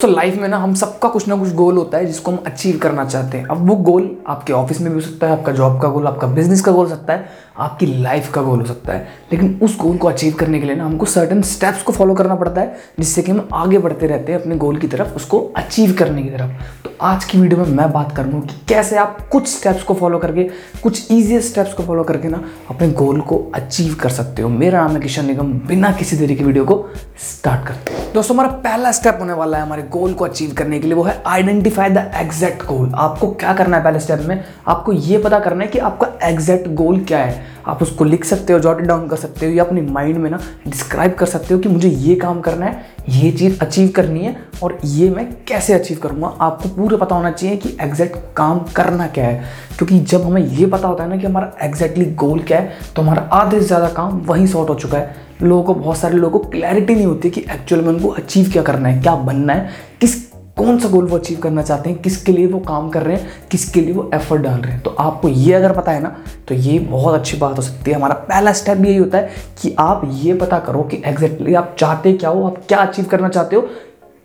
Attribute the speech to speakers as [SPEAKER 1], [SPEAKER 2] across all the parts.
[SPEAKER 1] तो लाइफ में ना हम सबका कुछ ना कुछ गोल होता है जिसको हम अचीव करना चाहते हैं। अब वो गोल आपके ऑफ़िस में भी हो सकता है, आपका जॉब का गोल आपका बिज़नेस का गोल हो सकता है। आपकी लाइफ का गोल हो सकता है। लेकिन उस गोल को अचीव करने के लिए ना हमको सर्टन स्टेप्स को फॉलो करना पड़ता है, जिससे कि हम आगे बढ़ते रहते हैं अपने गोल की तरफ़, उसको अचीव करने की तरफ़। तो आज की वीडियो में मैं बात करूँगा कि कैसे आप कुछ स्टेप्स को फॉलो करके, कुछ ईजिएस्ट स्टेप्स को फॉलो करके ना अपने गोल को अचीव कर सकते हो। मेरा नाम है किशन निगम, बिना किसी देरी की वीडियो को स्टार्ट करते हैं। दोस्तों, हमारा पहला स्टेप होने वाला है हमारे गोल को अचीव करने के लिए, वो है आइडेंटिफाई द एग्जैक्ट गोल आपको क्या करना है पहले स्टेप में? आपको ये पता करना है कि आपका एग्जैक्ट गोल क्या है। आप उसको लिख सकते हो जॉट डाउन कर सकते हो, या अपने माइंड में ना डिस्क्राइब कर सकते हो कि मुझे ये काम करना है, ये चीज़ अचीव करनी है, और ये मैं कैसे अचीव करूँगा? आपको पूरा पता होना चाहिए कि एग्जैक्ट काम करना क्या है। क्योंकि जब हमें ये पता होता है ना कि हमारा एग्जैक्टली गोल क्या है तो हमारा आधे से ज़्यादा काम वहीं सॉर्ट हो चुका है। लोगों को, बहुत सारे लोगों को क्लैरिटी नहीं होती कि एक्चुअल में उनको अचीव क्या करना है, क्या बनना है, किस कौन सा गोल वो अचीव करना चाहते हैं, किसके लिए वो काम कर रहे हैं, किसके लिए वो एफर्ट डाल रहे हैं। तो आपको ये अगर पता है ना तो ये बहुत अच्छी बात हो सकती है। हमारा पहला स्टेप यही होता है कि आप ये पता करो कि एग्जैक्टली आप चाहते क्या हो, आप क्या अचीव करना चाहते हो,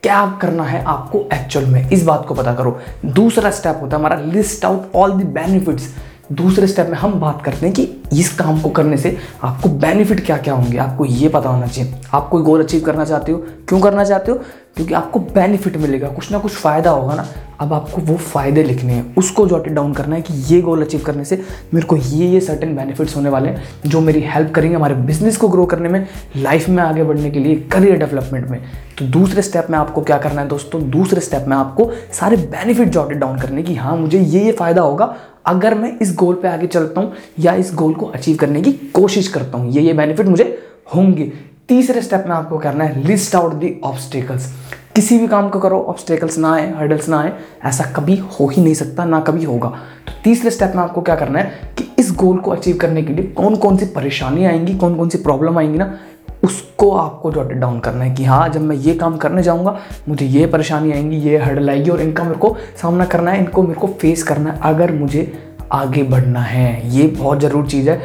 [SPEAKER 1] क्या करना है आपको एक्चुअल में। इस बात को पता करो। दूसरा स्टेप होता है, हमारा list out all the benefits दूसरे स्टेप में हम बात करते हैं कि इस काम को करने से आपको बेनिफिट क्या क्या होंगे? आपको ये पता होना चाहिए। आप कोई गोल अचीव करना चाहते हो? क्यों करना चाहते हो? क्योंकि आपको बेनिफिट मिलेगा। कुछ ना कुछ फ़ायदा होगा ना। अब आपको वो फ़ायदे लिखने हैं। उसको जॉटेड डाउन करना है कि ये गोल अचीव करने से मेरे को ये ये सर्टेन बेनिफिट्स होने वाले हैं, जो मेरी हेल्प करेंगे हमारे बिज़नेस को ग्रो करने में लाइफ में आगे बढ़ने के लिए करियर डेवलपमेंट में। तो दूसरे स्टेप में आपको क्या करना है दोस्तों? दूसरे स्टेप में आपको सारे बेनिफिट जॉटेड डाउन करने की हाँ मुझे ये ये फ़ायदा होगा। अगर मैं इस गोल पे आगे चलता हूँ या इस गोल को अचीव करने की कोशिश करता हूँ। ये ये बेनिफिट मुझे होंगे। तीसरे स्टेप में आपको करना है लिस्ट आउट दी ऑब्स्टिकल्स किसी भी काम को करो ऑब्स्टेकल्स ना आए हर्डल्स ना आए, ऐसा कभी हो ही नहीं सकता, ना कभी होगा। तो तीसरे स्टेप में आपको क्या करना है कि इस गोल को अचीव करने के लिए कौन कौन सी परेशानी आएँगी कौन कौन सी प्रॉब्लम आएँगी ना, उसको आपको जॉटेड डाउन करना है कि हाँ जब मैं ये काम करने जाऊँगा, मुझे ये परेशानी आएँगी, ये हर्डल आएगी और इनका मेरे को सामना करना है, इनको मेरे को फेस करना है। अगर मुझे आगे बढ़ना है। ये बहुत ज़रूरी चीज़ है।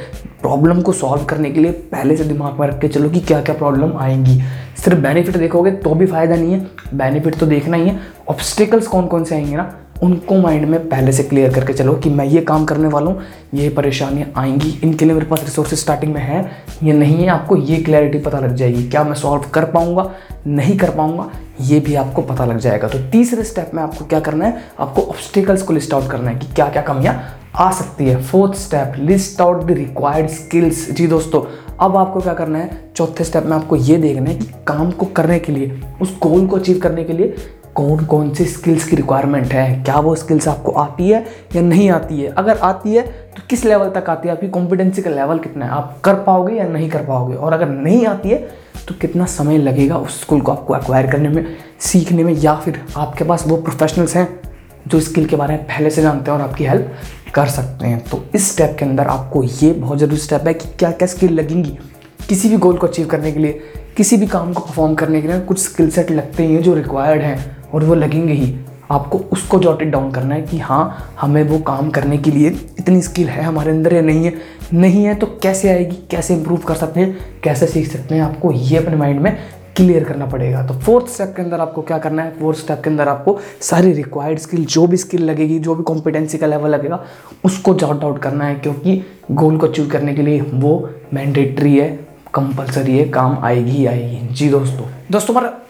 [SPEAKER 1] प्रॉब्लम को सॉल्व करने के लिए पहले से दिमाग में रख के चलो कि क्या क्या प्रॉब्लम आएँगी। सिर्फ़ बेनिफिट देखोगे तो भी फ़ायदा नहीं है। बेनिफिट तो देखना ही है। ऑब्स्टिकल्स कौन कौन से आएँगे ना, उनको माइंड में पहले से क्लियर करके चलो कि मैं ये काम करने वाला हूँ, ये परेशानियाँ आएँगी। इनके लिए मेरे पास रिसोर्सेज स्टार्टिंग में है। ये नहीं है, आपको ये क्लैरिटी पता लग जाएगी। क्या मैं सॉल्व कर पाऊँगा? नहीं कर पाऊँगा, ये भी आपको पता लग जाएगा। तो तीसरे स्टेप में आपको क्या करना है? आपको ऑब्स्टिकल्स को लिस्ट आउट करना है कि क्या क्या कमियाँ आ सकती है। Fourth step list out the required skills जी दोस्तों, अब आपको क्या करना है? चौथे स्टेप में आपको ये देखना है कि काम को करने के लिए, उस गोल को अचीव करने के लिए कौन कौन सी स्किल्स की रिक्वायरमेंट है? क्या वो स्किल्स आपको आती है या नहीं आती है? अगर आती है तो किस लेवल तक आती है? आपकी कॉम्पिटेंसी का लेवल कितना है? आप कर पाओगे या नहीं कर पाओगे? और अगर नहीं आती है तो कितना समय लगेगा उस स्किल को आपको एक्वायर करने में, सीखने में, या फिर आपके पास वो प्रोफेशनल्स हैं जो स्किल के बारे में पहले से जानते हैं और आपकी हेल्प कर सकते हैं। तो इस स्टेप के अंदर आपको ये बहुत ज़रूरी स्टेप है कि क्या क्या स्किल लगेंगी किसी भी गोल को अचीव करने के लिए, किसी भी काम को परफॉर्म करने के लिए, कुछ स्किल सेट लगते हैं जो रिक्वायर्ड हैं और वो लगेंगे ही। आपको उसको जॉटेड डाउन करना है कि हाँ हमें वो काम करने के लिए इतनी स्किल है हमारे अंदर या नहीं है। नहीं है तो कैसे आएगी? कैसे इम्प्रूव कर सकते हैं? कैसे सीख सकते हैं? आपको ये अपने माइंड में क्लियर करना पड़ेगा। तो फोर्थ स्टेप के अंदर आपको क्या करना है? फोर्थ स्टेप के अंदर आपको सारी रिक्वायर्ड स्किल जो भी स्किल लगेगी, जो भी कॉम्पिटेंसी का लेवल लगेगा, उसको जॉट आउट करना है। क्योंकि गोल को अचीव करने के लिए वो मैंडेटरी है कंपलसरी है, काम आएगी ही आएगी। जी दोस्तों। दोस्तों, हमारा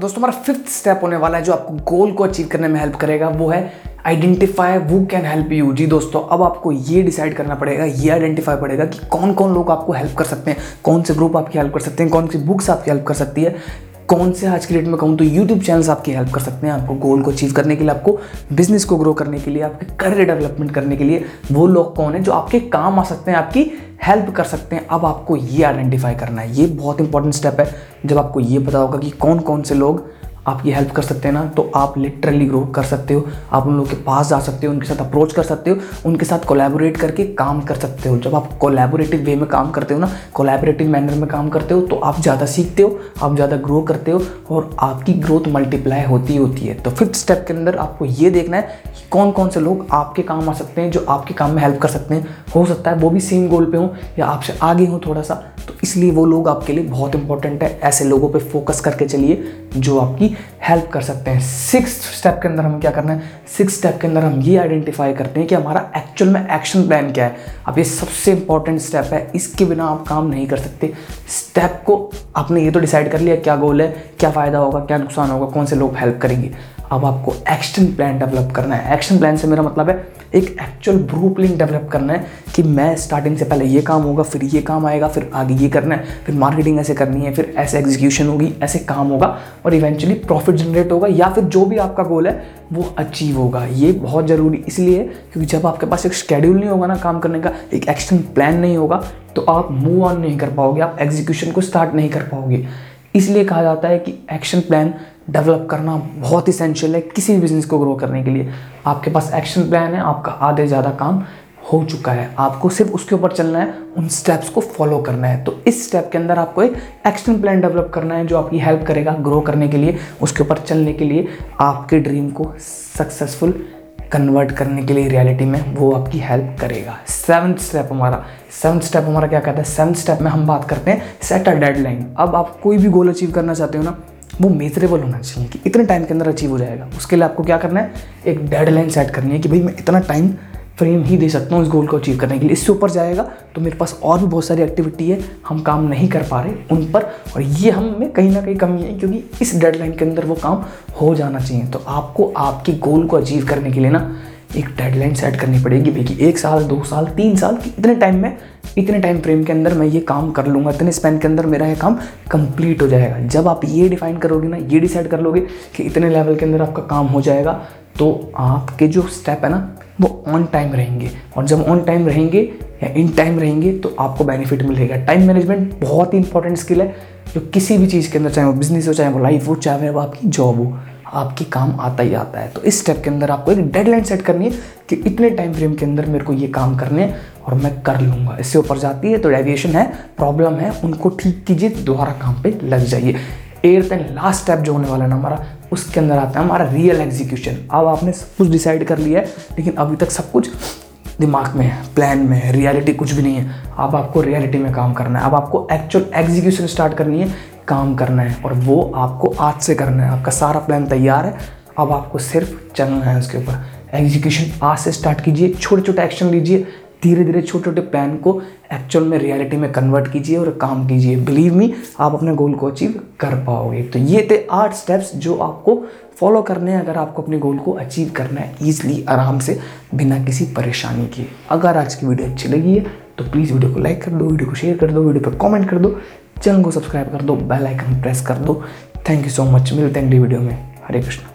[SPEAKER 1] दोस्तों, हमारा फिफ्थ स्टेप होने वाला है जो आपको गोल को अचीव करने में हेल्प करेगा, वो है आइडेंटिफाई वो कैन हेल्प यू जी दोस्तों, अब आपको ये डिसाइड करना पड़ेगा, ये आइडेंटिफाई पड़ेगा कि कौन कौन लोग आपको हेल्प कर सकते हैं, कौन से ग्रुप आपकी हेल्प कर सकते हैं, कौन सी बुक्स आपकी हेल्प कर सकती है, कौन से आज की डेट में कहूँ तो यूट्यूब चैनल्स आपकी हेल्प कर सकते हैं आपको गोल को अचीव करने के लिए, आपको बिज़नेस को ग्रो करने के लिए, आपके करियर डेवलपमेंट करने के लिए, वो लोग कौन है जो आपके काम आ सकते हैं, आपकी हेल्प कर सकते हैं। अब आपको ये आइडेंटिफाई करना है। ये बहुत इंपॉर्टेंट स्टेप है। जब आपको ये पता होगा कि कौन कौन से लोग आपकी हेल्प कर सकते हैं ना तो आप लिटरली ग्रो कर सकते हो। आप उन लोगों के पास जा सकते हो, उनके साथ अप्रोच कर सकते हो, उनके साथ कोलैबोरेट करके काम कर सकते हो। जब आप कोलैबोरेटिव वे में काम करते हो ना कोलैबोरेटिव मैनर में काम करते हो तो आप ज़्यादा सीखते हो, आप ज़्यादा ग्रो करते हो और आपकी ग्रोथ मल्टीप्लाई होती होती है। तो फिफ्थ स्टेप के अंदर आपको ये देखना है कि कौन कौन से लोग आपके काम आ सकते हैं, जो आपके काम में हेल्प कर सकते हैं। हो सकता है वो भी सेम गोल पे हों या आपसे आगे हों थोड़ा सा तो इसलिए वो लोग आपके लिए बहुत इंपॉर्टेंट है। ऐसे लोगों पे फोकस करके चलिए, जो आपकी हेल्प कर सकते हैं। सिक्स स्टेप के अंदर हम क्या करना है? सिक्स स्टेप के अंदर हम ये आइडेंटिफाई करते हैं कि हमारा एक्चुअल में एक्शन प्लान क्या है। अब ये सबसे इंपॉर्टेंट स्टेप है, इसके बिना आप काम नहीं कर सकते। स्टेप को आपने ये तो डिसाइड कर लिया, क्या गोल है, क्या फ़ायदा होगा, क्या नुकसान होगा, कौन से लोग हेल्प करेंगे। अब आपको एक्शन प्लान डेवलप करना है। एक्शन प्लान से मेरा मतलब है, एक एक्चुअल ब्लू प्रिंट डेवलप करना है कि मैं स्टार्टिंग से पहले ये काम होगा, फिर ये काम आएगा, फिर आगे ये करना है, फिर मार्केटिंग ऐसे करनी है, फिर ऐसे एग्जीक्यूशन होगी, ऐसे काम होगा और इवेंचुअली प्रॉफिट जनरेट होगा या फिर जो भी आपका गोल है, वो अचीव होगा। ये बहुत ज़रूरी, इसलिए क्योंकि जब आपके पास एक शेड्यूल नहीं होगा ना काम करने का, एक एक्शन प्लान नहीं होगा तो आप मूव ऑन नहीं कर पाओगे, आप एग्जीक्यूशन को स्टार्ट नहीं कर पाओगे। इसलिए कहा जाता है कि एक्शन प्लान डेवलप करना बहुत इसेंशियल है किसी भी बिज़नेस को ग्रो करने के लिए। आपके पास एक्शन प्लान है, आपका आधे ज़्यादा काम हो चुका है। आपको सिर्फ़ उसके ऊपर चलना है, उन स्टेप्स को फॉलो करना है। तो इस स्टेप के अंदर आपको एक एक्शन प्लान डेवलप करना है जो आपकी हेल्प करेगा ग्रो करने के लिए, उसके ऊपर चलने के लिए, आपके ड्रीम को सक्सेसफुल कन्वर्ट करने के लिए रियलिटी में वो आपकी हेल्प करेगा। सेवन्थ स्टेप हमारा। सेवन्थ स्टेप हमारा क्या कहता है? सेवन्थ स्टेप में हम बात करते हैं सेट अ डेडलाइन अब आप कोई भी गोल अचीव करना चाहते हो ना वो मेजरेबल होना चाहिए कि इतने टाइम के अंदर अचीव हो जाएगा। उसके लिए आपको क्या करना है? एक डेडलाइन सेट करनी है कि भाई मैं इतना टाइम फ्रेम ही दे सकता हूँ इस गोल को अचीव करने के लिए। इससे ऊपर जाएगा तो मेरे पास और भी बहुत सारी एक्टिविटी है, हम काम नहीं कर पा रहे उन पर। और ये हम में कहीं ना कहीं कमी है क्योंकि इस डेडलाइन के अंदर वो काम हो जाना चाहिए। तो आपको आपके गोल को अचीव करने के लिए ना एक डेडलाइन सेट करनी पड़ेगी भाई कि एक साल, दो साल, तीन साल इतने टाइम में, इतने टाइम फ्रेम के अंदर मैं ये काम कर लूँगा, इतने स्पेन के अंदर मेरा ये काम कंप्लीट हो जाएगा। जब आप ये डिफाइन करोगे ना, ये डिसाइड कर लोगे कि इतने लेवल के अंदर आपका काम हो जाएगा तो आपके जो स्टेप है ना, वो ऑन टाइम रहेंगे। और जब ऑन टाइम रहेंगे या इन टाइम रहेंगे तो आपको बेनिफिट मिलेगा। टाइम मैनेजमेंट बहुत ही इंपॉर्टेंट स्किल है, जो किसी भी चीज़ के अंदर, चाहे वो बिज़नेस हो, चाहे वो लाइफ हो, चाहे वो आपकी जॉब हो। आपके काम आता ही आता है। तो इस स्टेप के अंदर आपको एक डेडलाइन सेट करनी है कि इतने टाइम फ्रेम के अंदर मेरे को ये काम करने और मैं कर लूँगा। इससे ऊपर जाती है तो डेविएशन है प्रॉब्लम है, उनको ठीक कीजिए, दोबारा काम पे लग जाइए। एट्थ एंड लास्ट स्टेप जो होने वाला है ना हमारा, उसके अंदर आता है हमारा रियल एग्जीक्यूशन अब आपने सब कुछ डिसाइड कर लिया है, लेकिन अभी तक सब कुछ दिमाग में है प्लान में है रियलिटी कुछ भी नहीं है। अब आपको रियलिटी में काम करना है। अब आपको एक्चुअल एग्जीक्यूशन स्टार्ट करनी है काम करना है और वो आपको आज से करना है। आपका सारा प्लान तैयार है। अब आपको सिर्फ़ चलना है उसके ऊपर। एग्जीक्यूशन आज से स्टार्ट कीजिए। छोटे छोटे एक्शन लीजिए। धीरे धीरे छोटे छोटे प्लान को एक्चुअल में रियलिटी में कन्वर्ट कीजिए और काम कीजिए। बिलीव मी आप अपने गोल को अचीव कर पाओगे। तो ये थे आठ स्टेप्स जो आपको फॉलो करने हैं। अगर आपको अपने गोल को अचीव करना है ईजिली आराम से, बिना किसी परेशानी के। अगर आज की वीडियो अच्छी लगी है तो प्लीज़ वीडियो को लाइक कर दो वीडियो को शेयर कर दो वीडियो पर कमेंट कर दो। चैनल को सब्सक्राइब कर दो बेल आइकन प्रेस कर दो। थैंक यू सो मच मिलते हैं अगली वीडियो में। हरे कृष्ण।